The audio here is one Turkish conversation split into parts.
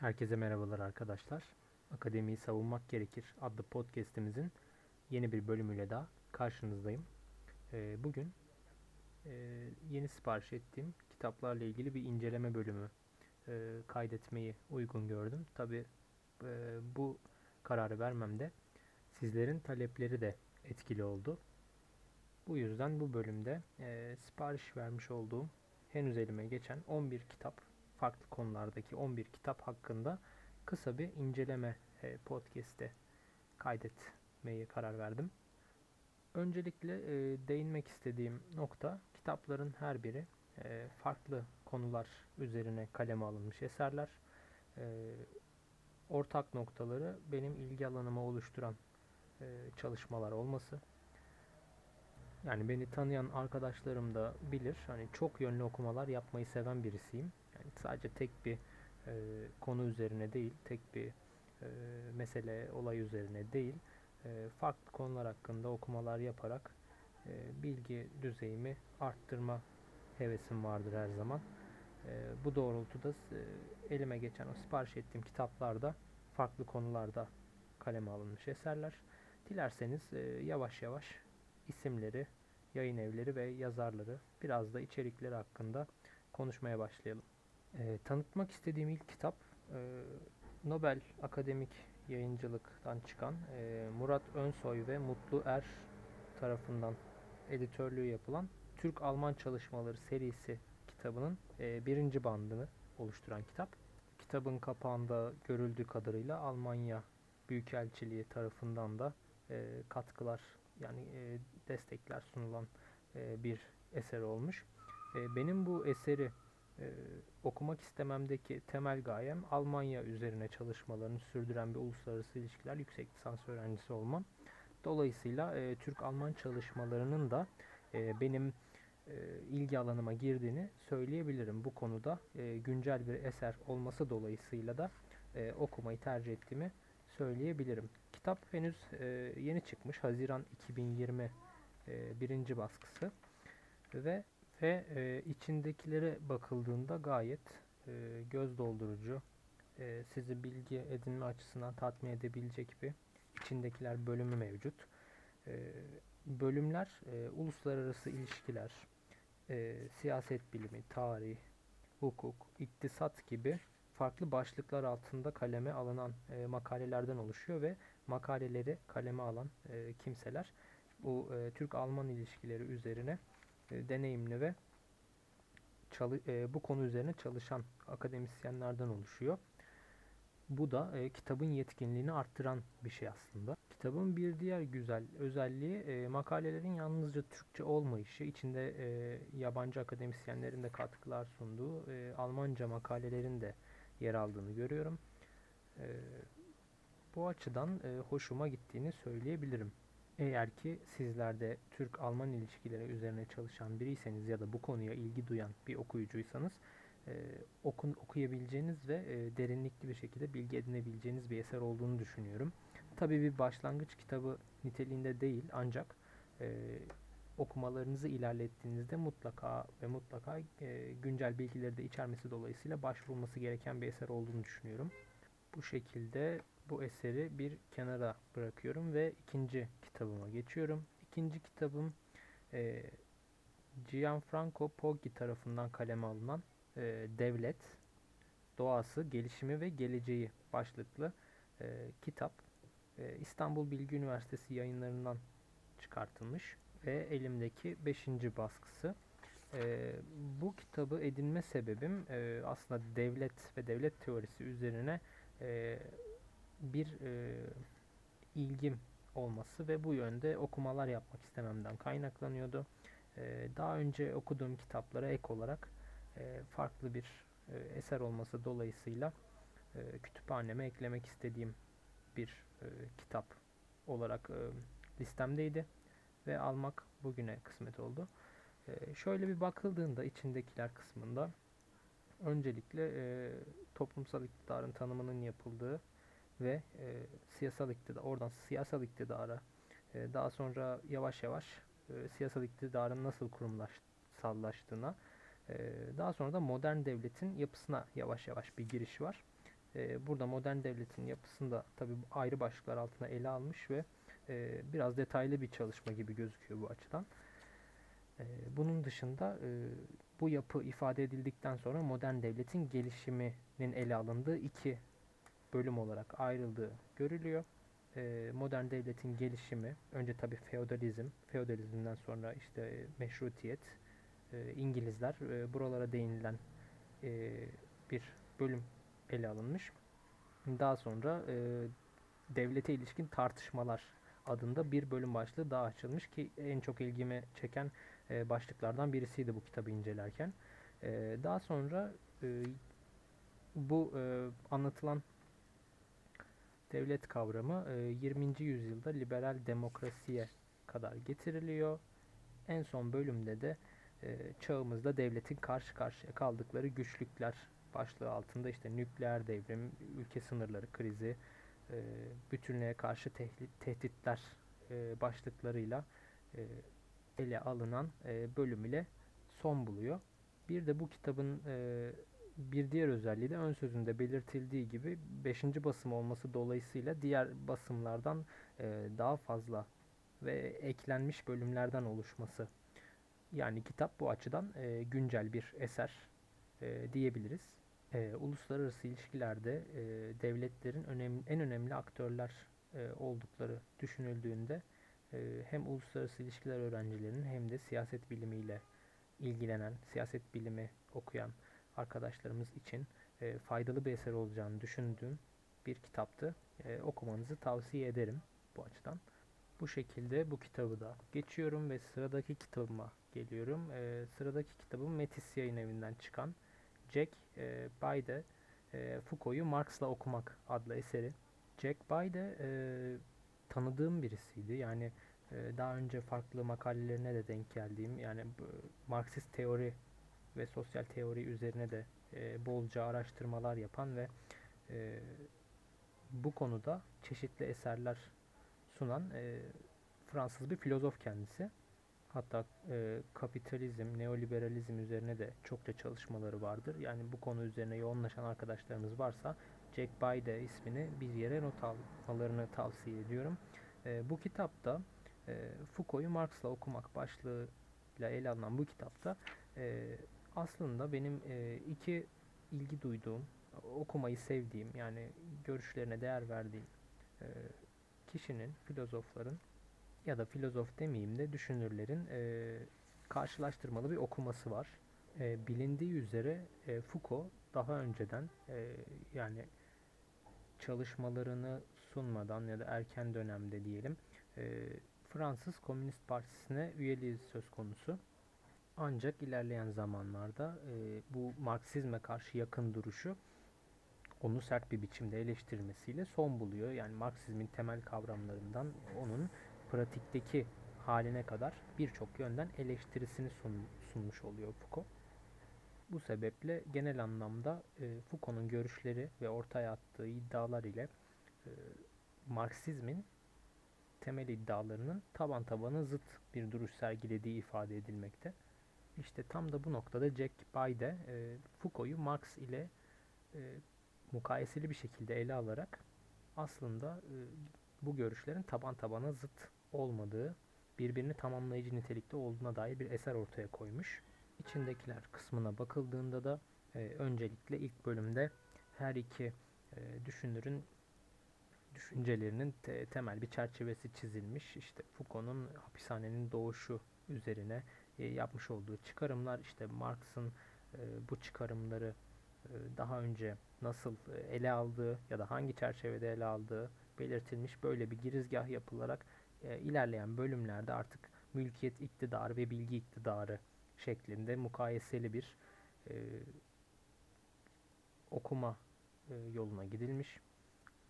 Herkese merhabalar arkadaşlar. Akademiyi Savunmak Gerekir adlı podcast'imizin yeni bir bölümüyle daha karşınızdayım. Ee, bugün e, yeni sipariş ettiğim kitaplarla ilgili bir inceleme bölümü e, kaydetmeyi uygun gördüm. Tabi e, bu kararı vermemde sizlerin talepleri de etkili oldu. Bu yüzden bu bölümde sipariş vermiş olduğum henüz elime geçen 11 kitap farklı konulardaki 11 kitap hakkında kısa bir inceleme e, podcast'te kaydetmeye karar verdim. Öncelikle e, değinmek istediğim nokta kitapların her biri e, farklı konular üzerine kaleme alınmış eserler. E, ortak noktaları benim ilgi alanımı oluşturan e, çalışmalar olması. Yani beni tanıyan arkadaşlarım da bilir. Hani çok yönlü okumalar yapmayı seven birisiyim. Sadece tek bir e, konu üzerine değil, tek bir e, mesele, olay üzerine değil, e, farklı konular hakkında okumalar yaparak e, bilgi düzeyimi arttırma hevesim vardır her zaman. E, bu doğrultuda e, elime geçen o sipariş ettiğim kitaplarda farklı konularda kaleme alınmış eserler. Dilerseniz e, yavaş yavaş isimleri, yayın evleri ve yazarları biraz da içerikleri hakkında konuşmaya başlayalım. E, tanıtmak istediğim ilk kitap e, Nobel Akademik Yayıncılık'tan çıkan e, Murat Önsoy ve Mutlu Er tarafından editörlüğü yapılan Türk-Alman Çalışmaları serisi kitabının e, birinci bandını oluşturan kitap. Kitabın kapağında görüldüğü kadarıyla Almanya Büyükelçiliği tarafından da e, katkılar yani e, destekler sunulan e, bir eser olmuş. E, benim bu eseri e, okumak istememdeki temel gayem Almanya üzerine çalışmalarını sürdüren bir uluslararası ilişkiler yüksek lisans öğrencisi olmam. Dolayısıyla e, Türk-Alman çalışmalarının da e, benim e, ilgi alanıma girdiğini söyleyebilirim. Bu konuda e, güncel bir eser olması dolayısıyla da e, okumayı tercih ettiğimi söyleyebilirim. Kitap henüz e, yeni çıkmış. Haziran 2020 e, birinci baskısı ve ve e, içindekilere bakıldığında gayet e, göz doldurucu, e, sizi bilgi edinme açısından tatmin edebilecek bir içindekiler bölümü mevcut. E, bölümler e, uluslararası ilişkiler, e, siyaset bilimi, tarih, hukuk, iktisat gibi farklı başlıklar altında kaleme alınan e, makalelerden oluşuyor ve makaleleri kaleme alan e, kimseler bu e, Türk-Alman ilişkileri üzerine e, deneyimli ve çalı, e, bu konu üzerine çalışan akademisyenlerden oluşuyor. Bu da e, kitabın yetkinliğini arttıran bir şey aslında. Kitabın bir diğer güzel özelliği e, makalelerin yalnızca Türkçe olmayışı, içinde e, yabancı akademisyenlerin de katkılar sunduğu e, Almanca makalelerin de yer aldığını görüyorum. E, bu açıdan e, hoşuma gittiğini söyleyebilirim. Eğer ki sizler de Türk-Alman ilişkileri üzerine çalışan biriyseniz ya da bu konuya ilgi duyan bir okuyucuysanız e, okun, okuyabileceğiniz ve e, derinlikli bir şekilde bilgi edinebileceğiniz bir eser olduğunu düşünüyorum. Tabii bir başlangıç kitabı niteliğinde değil ancak e, okumalarınızı ilerlettiğinizde mutlaka ve mutlaka e, güncel bilgileri de içermesi dolayısıyla başvurulması gereken bir eser olduğunu düşünüyorum. Bu şekilde bu eseri bir kenara bırakıyorum ve ikinci kitabıma geçiyorum. İkinci kitabım e, Gianfranco Poggi tarafından kaleme alınan e, Devlet, Doğası, Gelişimi ve Geleceği başlıklı e, kitap. E, İstanbul Bilgi Üniversitesi yayınlarından çıkartılmış ve elimdeki 5. baskısı. E, bu kitabı edinme sebebim e, aslında devlet ve devlet teorisi üzerine e, bir e, ilgim olması ve bu yönde okumalar yapmak istememden kaynaklanıyordu. E, daha önce okuduğum kitaplara ek olarak e, farklı bir e, eser olması dolayısıyla e, kütüphaneme eklemek istediğim bir e, kitap olarak e, listemdeydi ve almak bugüne kısmet oldu. E, şöyle bir bakıldığında içindekiler kısmında öncelikle e, toplumsal iktidarın tanımının yapıldığı ve e, siyasal iktidar, oradan siyasal iktidara e, daha sonra yavaş yavaş e, siyasal iktidarın nasıl kurumsallaştığına e, daha sonra da modern devletin yapısına yavaş yavaş bir giriş var. e, burada modern devletin yapısında tabi ayrı başlıklar altına ele almış ve e, biraz detaylı bir çalışma gibi gözüküyor bu açıdan. E, bunun dışında e, bu yapı ifade edildikten sonra modern devletin gelişiminin ele alındığı iki bölüm olarak ayrıldığı görülüyor. E, modern devletin gelişimi önce tabi feodalizm, feodalizmden sonra işte meşrutiyet, e, İngilizler e, buralara değinilen e, bir bölüm ele alınmış. Daha sonra e, devlete ilişkin tartışmalar adında bir bölüm başlığı daha açılmış ki en çok ilgimi çeken e, başlıklardan birisiydi bu kitabı incelerken. E, daha sonra e, bu e, anlatılan devlet kavramı e, 20. yüzyılda liberal demokrasiye kadar getiriliyor. En son bölümde de e, çağımızda devletin karşı karşıya kaldıkları güçlükler başlığı altında işte nükleer devrim, ülke sınırları krizi, e, bütünlüğe karşı tehditler e, başlıklarıyla e, ele alınan e, bölüm ile son buluyor. Bir de bu kitabın e, bir diğer özelliği de ön sözünde belirtildiği gibi 5. basım olması dolayısıyla diğer basımlardan e, daha fazla ve eklenmiş bölümlerden oluşması. Yani kitap bu açıdan e, güncel bir eser e, diyebiliriz. E, uluslararası ilişkilerde e, devletlerin önemli, en önemli aktörler e, oldukları düşünüldüğünde e, hem uluslararası ilişkiler öğrencilerinin hem de siyaset bilimiyle ilgilenen, siyaset bilimi okuyan arkadaşlarımız için e, faydalı bir eser olacağını düşündüğüm bir kitaptı. E, okumanızı tavsiye ederim bu açıdan. Bu şekilde bu kitabı da geçiyorum ve sıradaki kitabıma geliyorum. E, sıradaki kitabım Metis yayın evinden çıkan Jack e, Bayde e, Foucault'u Marx'la okumak adlı eseri. Jack Bayde e, tanıdığım birisiydi. Yani e, daha önce farklı makalelerine de denk geldiğim yani Marksist teori ve sosyal teori üzerine de e, bolca araştırmalar yapan ve e, bu konuda çeşitli eserler sunan e, Fransız bir filozof kendisi. Hatta e, kapitalizm, neoliberalizm üzerine de çokça çalışmaları vardır. Yani bu konu üzerine yoğunlaşan arkadaşlarımız varsa Jack Bayde ismini bir yere not almalarını tavsiye ediyorum. E, bu kitapta e, Foucault'u Marx'la okumak başlığıyla ele alınan bu kitapta e, aslında benim e, iki ilgi duyduğum, okumayı sevdiğim yani görüşlerine değer verdiğim e, kişinin, filozofların ya da filozof demeyeyim de düşünürlerin e, karşılaştırmalı bir okuması var. E, bilindiği üzere e, Foucault daha önceden e, yani çalışmalarını sunmadan ya da erken dönemde diyelim e, Fransız Komünist Partisi'ne üyeliği söz konusu. Ancak ilerleyen zamanlarda e, bu Marksizme karşı yakın duruşu onu sert bir biçimde eleştirmesiyle son buluyor. Yani Marksizmin temel kavramlarından onun pratikteki haline kadar birçok yönden eleştirisini sun, sunmuş oluyor Foucault. Bu sebeple genel anlamda e, Foucault'un görüşleri ve ortaya attığı iddialar ile e, Marksizmin temel iddialarının taban tabana zıt bir duruş sergilediği ifade edilmekte. İşte tam da bu noktada Jack Bayde e, Foucault'u Marx ile e, mukayeseli bir şekilde ele alarak aslında e, bu görüşlerin taban tabana zıt olmadığı, birbirini tamamlayıcı nitelikte olduğuna dair bir eser ortaya koymuş. İçindekiler kısmına bakıldığında da e, öncelikle ilk bölümde her iki e, düşünürün düşüncelerinin te temel bir çerçevesi çizilmiş. İşte Foucault'un hapishanenin doğuşu üzerine e, yapmış olduğu çıkarımlar, işte Marx'ın e, bu çıkarımları e, daha önce nasıl ele aldığı ya da hangi çerçevede ele aldığı belirtilmiş böyle bir girizgah yapılarak ilerleyen bölümlerde artık mülkiyet iktidarı ve bilgi iktidarı şeklinde mukayeseli bir e, okuma e, yoluna gidilmiş.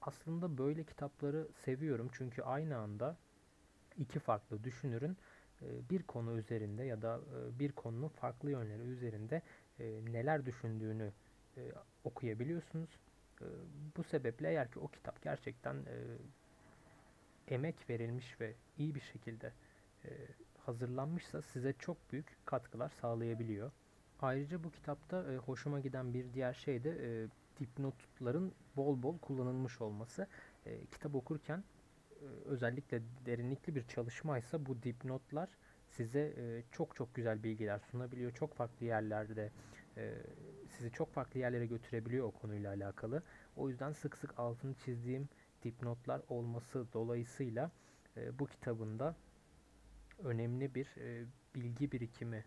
Aslında böyle kitapları seviyorum çünkü aynı anda iki farklı düşünürün bir konu üzerinde ya da e, bir konunun farklı yönleri üzerinde e, neler düşündüğünü e, okuyabiliyorsunuz. E, bu sebeple eğer ki o kitap gerçekten e, emek verilmiş ve iyi bir şekilde e, hazırlanmışsa size çok büyük katkılar sağlayabiliyor. Ayrıca bu kitapta e, hoşuma giden bir diğer şey de e, dipnotların bol bol kullanılmış olması. E, kitap okurken e, özellikle derinlikli bir çalışmaysa bu dipnotlar size e, çok çok güzel bilgiler sunabiliyor. Çok farklı yerlerde e, sizi çok farklı yerlere götürebiliyor o konuyla alakalı. O yüzden sık sık altını çizdiğim dipnotlar olması dolayısıyla e, bu kitabında önemli bir bilgi birikimi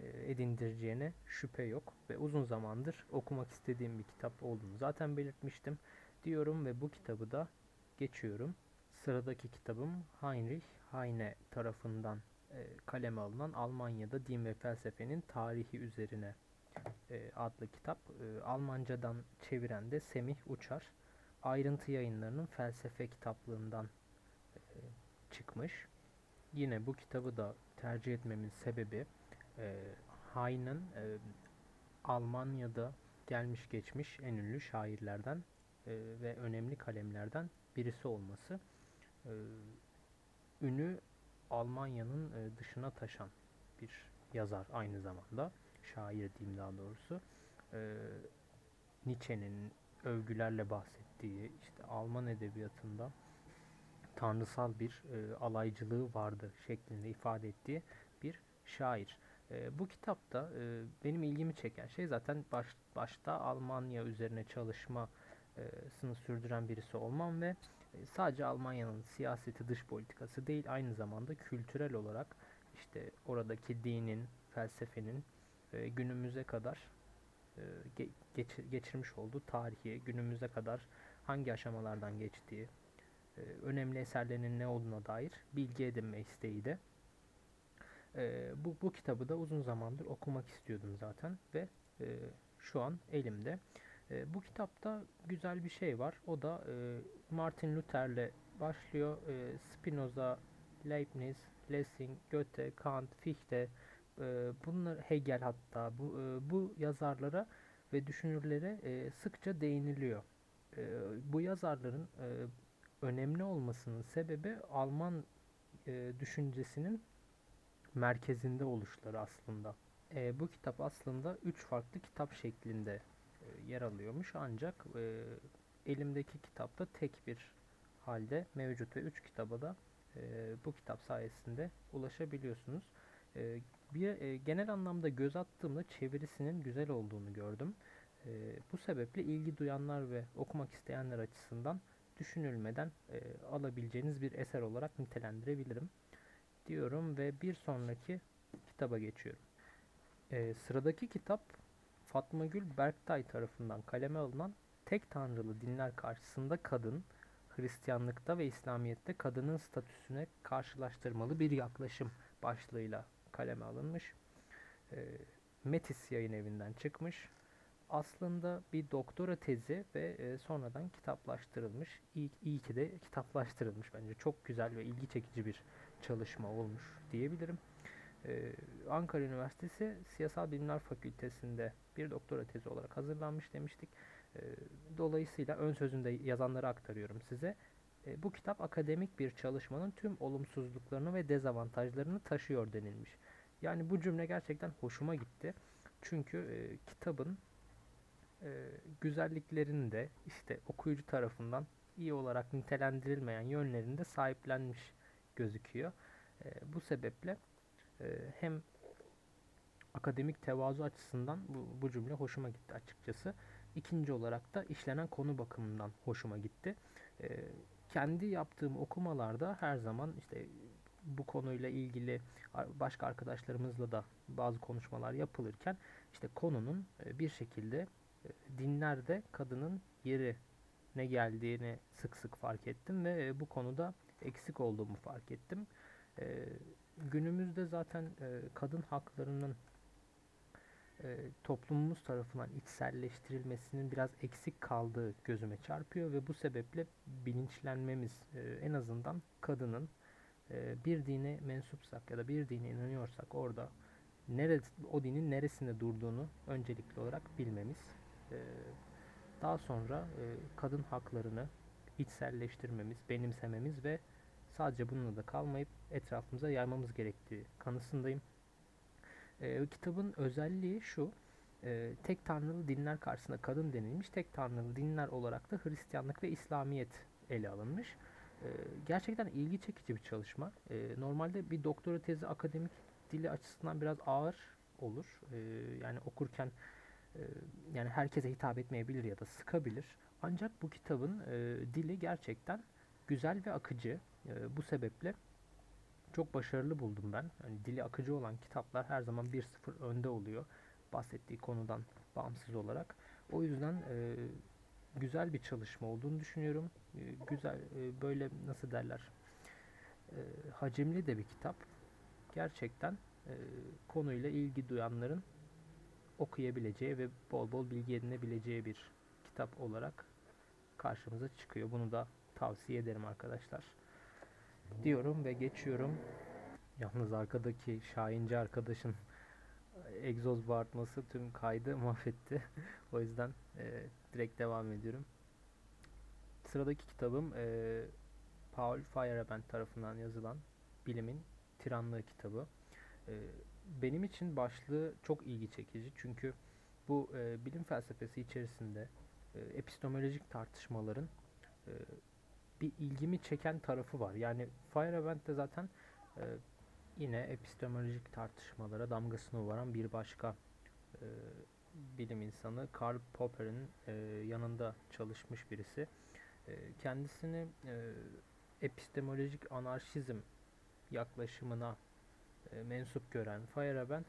edindireceğine şüphe yok ve uzun zamandır okumak istediğim bir kitap olduğunu zaten belirtmiştim diyorum ve bu kitabı da geçiyorum. Sıradaki kitabım Heinrich Heine tarafından e, kaleme alınan Almanya'da din ve felsefenin tarihi üzerine e, adlı kitap. E, Almancadan çeviren de Semih Uçar. Ayrıntı yayınlarının felsefe kitaplığından çıkmış. Yine bu kitabı da tercih etmemin sebebi Heine'ın e, Almanya'da gelmiş geçmiş en ünlü şairlerden ve önemli kalemlerden birisi olması. E, ünü Almanya'nın e, dışına taşan bir yazar aynı zamanda. Şair diyeyim daha doğrusu. E, Nietzsche'nin övgülerle bahsettiği işte Alman edebiyatında tanrısal bir e, alaycılığı vardı şeklinde ifade ettiği bir şair. E, bu kitapta e, benim ilgimi çeken şey zaten baş, başta Almanya üzerine çalışmasını sürdüren birisi olmam ve e, sadece Almanya'nın siyaseti dış politikası değil aynı zamanda kültürel olarak işte oradaki dinin, felsefenin e, günümüze kadar e, geç, geçirmiş olduğu tarihi, günümüze kadar hangi aşamalardan geçtiği, e, önemli eserlerinin ne olduğuna dair bilgi edinme isteği de. E, bu, bu kitabı da uzun zamandır okumak istiyordum zaten ve e, şu an elimde. E, bu kitapta güzel bir şey var. O da e, Martin Luther'le başlıyor. E, Spinoza, Leibniz, Lessing, Goethe, Kant, Fichte, e, bunlar Hegel hatta bu e, bu yazarlara ve düşünürlere e, sıkça değiniliyor. E, bu yazarların e, önemli olmasının sebebi Alman e, düşüncesinin merkezinde oluşları aslında. E, bu kitap aslında üç farklı kitap şeklinde yer alıyormuş ancak e, elimdeki kitapta tek bir halde mevcut ve üç kitaba da e, bu kitap sayesinde ulaşabiliyorsunuz. E, bir e, genel anlamda göz attığımda çevirisinin güzel olduğunu gördüm. E, bu sebeple ilgi duyanlar ve okumak isteyenler açısından düşünülmeden e, alabileceğiniz bir eser olarak nitelendirebilirim diyorum ve bir sonraki kitaba geçiyorum. E, sıradaki kitap Fatma Gül Berktay tarafından kaleme alınan Tek Tanrılı Dinler Karşısında Kadın, Hristiyanlıkta ve İslamiyet'te kadının statüsüne karşılaştırmalı bir yaklaşım başlığıyla kaleme alınmış. E, Metis yayın evinden çıkmış. Aslında bir doktora tezi ve e, sonradan kitaplaştırılmış. İyi, iyi ki de kitaplaştırılmış bence. Çok güzel ve ilgi çekici bir çalışma olmuş diyebilirim. Ee, Ankara Üniversitesi Siyasal Bilimler Fakültesi'nde bir doktora tezi olarak hazırlanmış demiştik. Ee, dolayısıyla ön sözünde yazanları aktarıyorum size. Ee, bu kitap akademik bir çalışmanın tüm olumsuzluklarını ve dezavantajlarını taşıyor denilmiş. Yani bu cümle gerçekten hoşuma gitti. Çünkü e, kitabın e, güzelliklerini de işte okuyucu tarafından iyi olarak nitelendirilmeyen yönlerinde de sahiplenmiş gözüküyor. E, bu sebeple hem akademik tevazu açısından bu, bu cümle hoşuma gitti açıkçası. İkinci olarak da işlenen konu bakımından hoşuma gitti. E, kendi yaptığım okumalarda her zaman işte bu konuyla ilgili başka arkadaşlarımızla da bazı konuşmalar yapılırken işte konunun e, bir şekilde e, dinlerde kadının yeri ne geldiğini sık sık fark ettim ve e, bu konuda eksik olduğumu fark ettim. Günümüzde zaten e, kadın haklarının e, toplumumuz tarafından içselleştirilmesinin biraz eksik kaldığı gözüme çarpıyor ve bu sebeple bilinçlenmemiz e, en azından kadının e, bir dine mensupsak ya da bir dine inanıyorsak orada neresi, o dinin neresinde durduğunu öncelikli olarak bilmemiz. E, daha sonra e, kadın haklarını içselleştirmemiz, benimsememiz ve sadece bununla da kalmayıp etrafımıza yaymamız gerektiği kanısındayım. E, kitabın özelliği şu, e, tek tanrılı dinler karşısında kadın denilmiş. Tek tanrılı dinler olarak da Hristiyanlık ve İslamiyet ele alınmış. E, gerçekten ilgi çekici bir çalışma. E, normalde bir doktora tezi akademik dili açısından biraz ağır olur. E, yani okurken e, yani herkese hitap etmeyebilir ya da sıkabilir. Ancak bu kitabın e, dili gerçekten güzel ve akıcı. E, bu sebeple çok başarılı buldum ben. Yani dili akıcı olan kitaplar her zaman 1-0 önde oluyor. Bahsettiği konudan bağımsız olarak. O yüzden e, güzel bir çalışma olduğunu düşünüyorum. E, güzel e, böyle nasıl derler e, hacimli de bir kitap. Gerçekten e, konuyla ilgi duyanların okuyabileceği ve bol bol bilgi edinebileceği bir kitap olarak karşımıza çıkıyor. Bunu da tavsiye ederim arkadaşlar. Diyorum ve geçiyorum. Yalnız arkadaki Şahinci arkadaşın egzoz bağırtması tüm kaydı mahvetti. o yüzden e, direkt devam ediyorum. Sıradaki kitabım e, Paul Feyerabend tarafından yazılan Bilimin Tiranlığı kitabı. E, benim için başlığı çok ilgi çekici çünkü bu e, bilim felsefesi içerisinde e, epistemolojik tartışmaların e, bir ilgimi çeken tarafı var. Yani Feyerabend'de zaten e, yine epistemolojik tartışmalara damgasını vuran bir başka e, bilim insanı Karl Popper'in e, yanında çalışmış birisi. E, kendisini e, epistemolojik anarşizm yaklaşımına e, mensup gören Feyerabend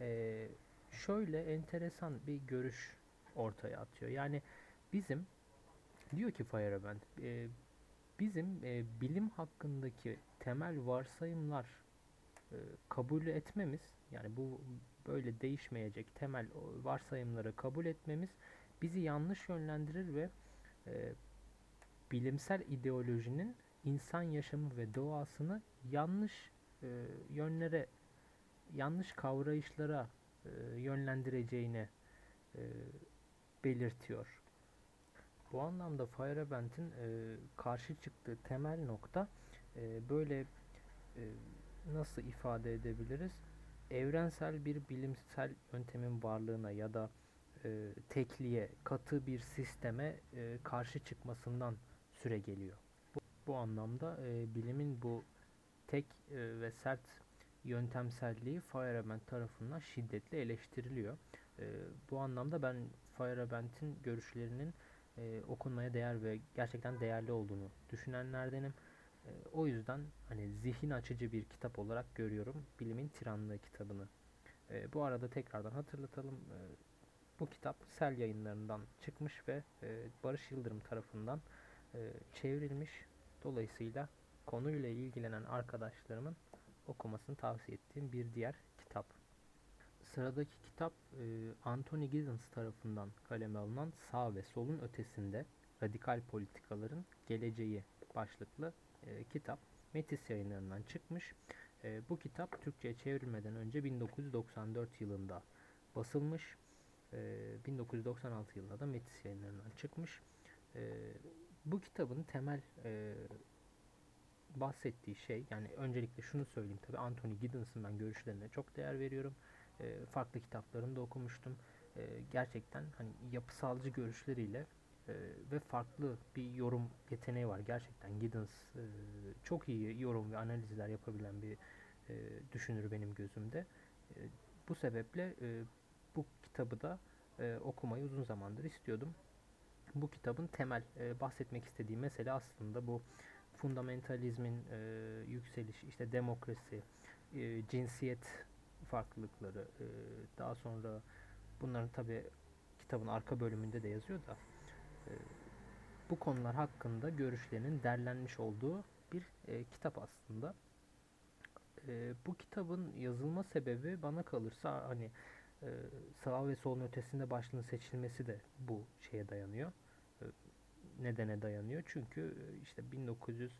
e, şöyle enteresan bir görüş ortaya atıyor. Yani bizim diyor ki Feyerabend e, bizim e, bilim hakkındaki temel varsayımlar e, kabul etmemiz yani bu böyle değişmeyecek temel varsayımları kabul etmemiz bizi yanlış yönlendirir ve e, bilimsel ideolojinin insan yaşamı ve doğasını yanlış e, yönlere yanlış kavrayışlara e, yönlendireceğini e, belirtiyor. Bu anlamda Feyerabend'in e, karşı çıktığı temel nokta e, böyle e, nasıl ifade edebiliriz? Evrensel bir bilimsel yöntemin varlığına ya da e, tekliğe, katı bir sisteme e, karşı çıkmasından süre geliyor. Bu, bu anlamda e, bilimin bu tek e, ve sert yöntemselliği Feyerabend tarafından şiddetle eleştiriliyor. E, bu anlamda ben Feyerabend'in görüşlerinin e, okunmaya değer ve gerçekten değerli olduğunu düşünenlerdenim. E, o yüzden hani zihin açıcı bir kitap olarak görüyorum Bilimin Tiranlığı kitabını. E, bu arada tekrardan hatırlatalım. E, bu kitap Sel yayınlarından çıkmış ve e, Barış Yıldırım tarafından e, çevrilmiş. Dolayısıyla konuyla ilgilenen arkadaşlarımın okumasını tavsiye ettiğim bir diğer. Sıradaki kitap e, Anthony Giddens tarafından kaleme alınan Sağ ve Solun Ötesinde Radikal Politikaların Geleceği başlıklı e, kitap. Metis yayınlarından çıkmış. E, bu kitap Türkçe'ye çevrilmeden önce 1994 yılında basılmış. E, 1996 yılında da Metis yayınlarından çıkmış. Bu kitabın temel bahsettiği şey yani öncelikle şunu söyleyeyim tabi Anthony Giddens'ın ben görüşlerine çok değer veriyorum. E, farklı kitaplarını da okumuştum. E, gerçekten hani yapısalcı görüşleriyle e, ve farklı bir yorum yeteneği var. Gerçekten Giddens e, çok iyi yorum ve analizler yapabilen bir e, düşünür benim gözümde. E, bu sebeple e, bu kitabı da e, okumayı uzun zamandır istiyordum. Bu kitabın temel e, bahsetmek istediği mesele aslında bu fundamentalizmin e, yükselişi, işte demokrasi, e, cinsiyet farklılıkları e, daha sonra bunların tabi kitabın arka bölümünde de yazıyor da e, bu konular hakkında görüşlerinin derlenmiş olduğu bir e, kitap aslında. E, bu kitabın yazılma sebebi bana kalırsa hani e, sağ ve solun ötesinde başlığın seçilmesi de bu şeye dayanıyor. E, nedene dayanıyor. Çünkü e, işte 1900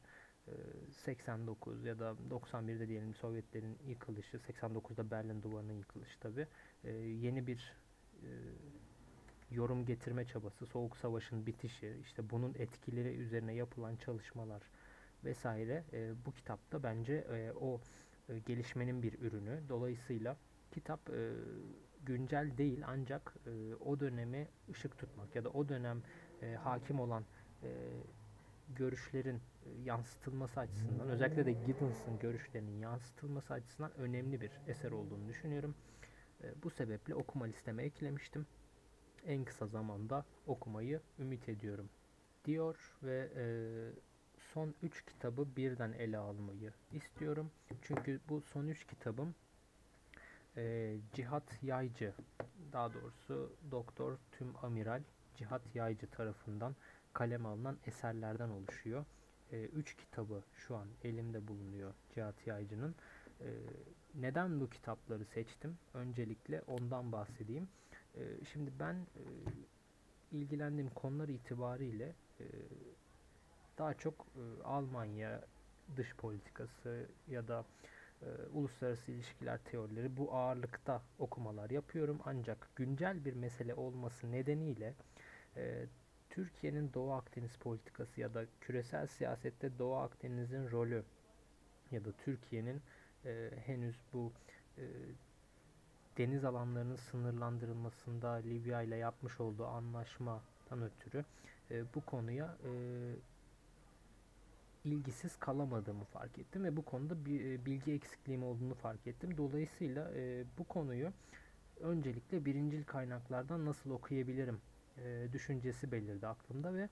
89 ya da 91'de diyelim Sovyetlerin yıkılışı, 89'da Berlin Duvarı'nın yıkılışı tabi ee, yeni bir e, yorum getirme çabası, Soğuk Savaş'ın bitişi, işte bunun etkileri üzerine yapılan çalışmalar vesaire e, bu kitapta bence e, o gelişmenin bir ürünü. Dolayısıyla kitap e, güncel değil ancak e, o dönemi ışık tutmak ya da o dönem e, hakim olan e, görüşlerin e, yansıtılması açısından özellikle de Giddens'ın görüşlerinin yansıtılması açısından önemli bir eser olduğunu düşünüyorum. E, bu sebeple okuma listeme eklemiştim. En kısa zamanda okumayı ümit ediyorum diyor ve e, son 3 kitabı birden ele almayı istiyorum. Çünkü bu son 3 kitabım Cihat Yaycı daha doğrusu Doktor Tüm Amiral Cihat Yaycı tarafından kaleme alınan eserlerden oluşuyor. 3 e, kitabı şu an elimde bulunuyor Cihat Yaycı'nın. E, neden bu kitapları seçtim? Öncelikle ondan bahsedeyim. E, şimdi ben e, ilgilendiğim konular itibariyle e, daha çok e, Almanya dış politikası ya da e, uluslararası ilişkiler teorileri bu ağırlıkta okumalar yapıyorum. Ancak güncel bir mesele olması nedeniyle e, Türkiye'nin Doğu Akdeniz politikası ya da küresel siyasette Doğu Akdeniz'in rolü ya da Türkiye'nin e, henüz bu e, deniz alanlarının sınırlandırılmasında Libya ile yapmış olduğu anlaşmadan ötürü e, bu konuya e, ilgisiz kalamadığımı fark ettim ve bu konuda bir e, bilgi eksikliğim olduğunu fark ettim. Dolayısıyla e, bu konuyu öncelikle birincil kaynaklardan nasıl okuyabilirim e, düşüncesi belirdi aklımda ve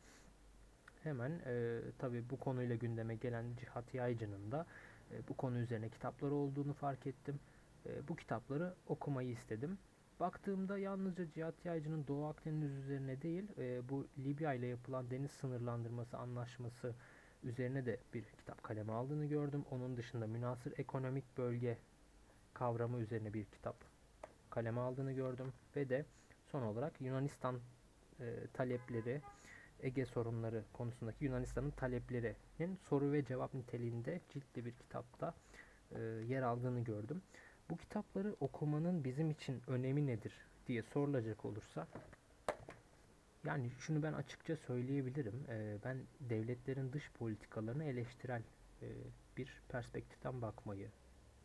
hemen e, tabi bu konuyla gündeme gelen Cihat Yaycı'nın da e, bu konu üzerine kitapları olduğunu fark ettim. E, bu kitapları okumayı istedim. Baktığımda yalnızca Cihat Yaycı'nın Doğu Akdeniz üzerine değil, e, bu Libya ile yapılan deniz sınırlandırması anlaşması üzerine de bir kitap kaleme aldığını gördüm. Onun dışında münasır ekonomik bölge kavramı üzerine bir kitap kaleme aldığını gördüm. Ve de son olarak Yunanistan e, talepleri, Ege sorunları konusundaki Yunanistan'ın taleplerinin soru ve cevap niteliğinde ciltli bir kitapta e, yer aldığını gördüm. Bu kitapları okumanın bizim için önemi nedir diye sorulacak olursa yani şunu ben açıkça söyleyebilirim. E, ben devletlerin dış politikalarını eleştirel e, bir perspektiften bakmayı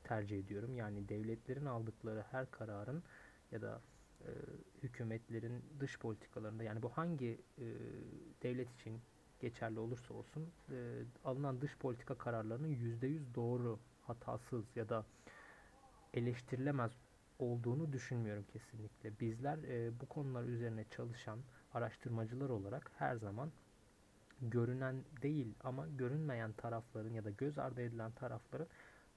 tercih ediyorum. Yani devletlerin aldıkları her kararın ya da e, hükümetlerin dış politikalarında yani bu hangi e, devlet için geçerli olursa olsun e, alınan dış politika kararlarının yüzde doğru, hatasız ya da eleştirilemez olduğunu düşünmüyorum kesinlikle. Bizler e, bu konular üzerine çalışan araştırmacılar olarak her zaman görünen değil ama görünmeyen tarafların ya da göz ardı edilen tarafların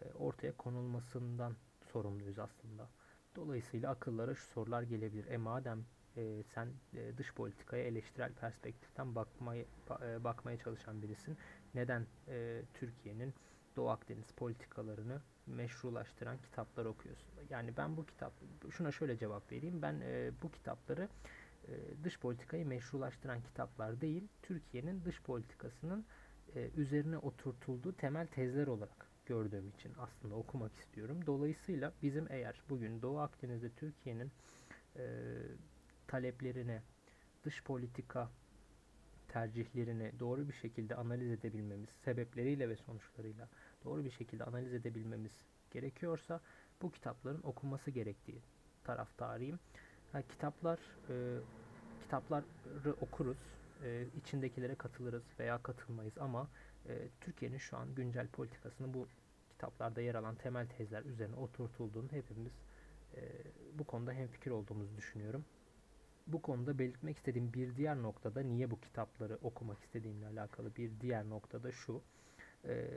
e, ortaya konulmasından sorumluyuz aslında. Dolayısıyla akıllara şu sorular gelebilir. E madem e, sen e, dış politikaya eleştirel perspektiften bakmaya, e, bakmaya çalışan birisin, neden e, Türkiye'nin Doğu Akdeniz politikalarını meşrulaştıran kitaplar okuyorsun? Yani ben bu kitap, şuna şöyle cevap vereyim. Ben e, bu kitapları e, dış politikayı meşrulaştıran kitaplar değil, Türkiye'nin dış politikasının e, üzerine oturtulduğu temel tezler olarak gördüğüm için aslında okumak istiyorum. Dolayısıyla bizim eğer bugün Doğu Akdeniz'de Türkiye'nin e, taleplerini, dış politika tercihlerini doğru bir şekilde analiz edebilmemiz, sebepleriyle ve sonuçlarıyla doğru bir şekilde analiz edebilmemiz gerekiyorsa bu kitapların okunması gerektiği taraftarıyım. Yani kitaplar e, kitapları okuruz, e, içindekilere katılırız veya katılmayız ama e, Türkiye'nin şu an güncel politikasını bu kitaplarda yer alan temel tezler üzerine oturtulduğunu hepimiz e, bu konuda hemfikir olduğumuzu düşünüyorum. Bu konuda belirtmek istediğim bir diğer noktada niye bu kitapları okumak istediğimle alakalı bir diğer noktada şu. E,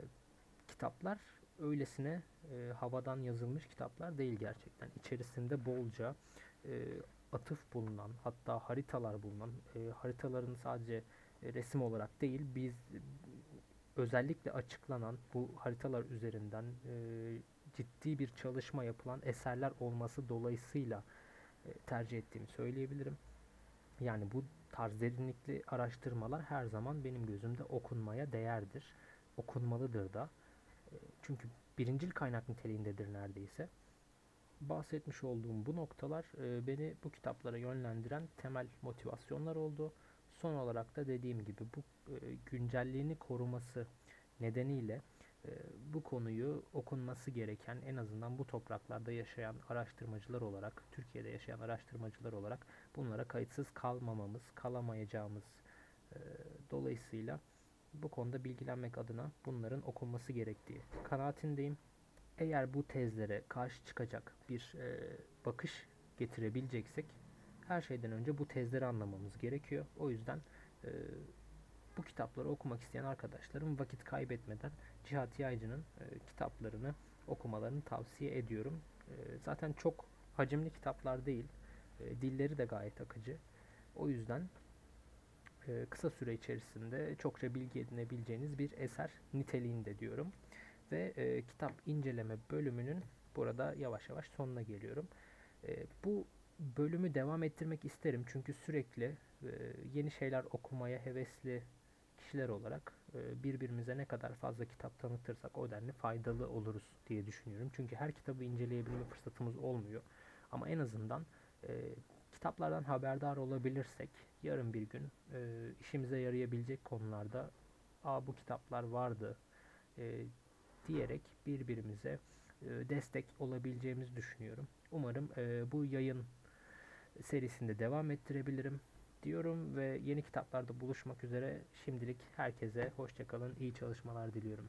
kitaplar öylesine e, havadan yazılmış kitaplar değil gerçekten. İçerisinde bolca e, atıf bulunan hatta haritalar bulunan e, haritaların sadece e, resim olarak değil biz özellikle açıklanan bu haritalar üzerinden e, ciddi bir çalışma yapılan eserler olması dolayısıyla e, tercih ettiğimi söyleyebilirim. Yani bu tarz derinlikli araştırmalar her zaman benim gözümde okunmaya değerdir. Okunmalıdır da. E, çünkü birincil kaynak niteliğindedir neredeyse. Bahsetmiş olduğum bu noktalar e, beni bu kitaplara yönlendiren temel motivasyonlar oldu. Son olarak da dediğim gibi bu e, güncelliğini koruması nedeniyle e, bu konuyu okunması gereken en azından bu topraklarda yaşayan araştırmacılar olarak, Türkiye'de yaşayan araştırmacılar olarak bunlara kayıtsız kalmamamız, kalamayacağımız e, dolayısıyla bu konuda bilgilenmek adına bunların okunması gerektiği kanaatindeyim. Eğer bu tezlere karşı çıkacak bir e, bakış getirebileceksek her şeyden önce bu tezleri anlamamız gerekiyor. O yüzden e, bu kitapları okumak isteyen arkadaşlarım vakit kaybetmeden Cihat Yaycı'nın e, kitaplarını okumalarını tavsiye ediyorum. E, zaten çok hacimli kitaplar değil. E, dilleri de gayet akıcı. O yüzden e, kısa süre içerisinde çokça bilgi edinebileceğiniz bir eser niteliğinde diyorum. Ve e, kitap inceleme bölümünün burada yavaş yavaş sonuna geliyorum. E, bu bölümü devam ettirmek isterim çünkü sürekli e, yeni şeyler okumaya hevesli kişiler olarak e, birbirimize ne kadar fazla kitap tanıtırsak o denli faydalı oluruz diye düşünüyorum. Çünkü her kitabı inceleyebilme fırsatımız olmuyor. Ama en azından e, kitaplardan haberdar olabilirsek yarın bir gün işimize yarayabilecek konularda Aa, bu kitaplar vardı diyerek birbirimize destek olabileceğimizi düşünüyorum. Umarım bu yayın serisinde devam ettirebilirim diyorum ve yeni kitaplarda buluşmak üzere. Şimdilik herkese hoşçakalın, iyi çalışmalar diliyorum.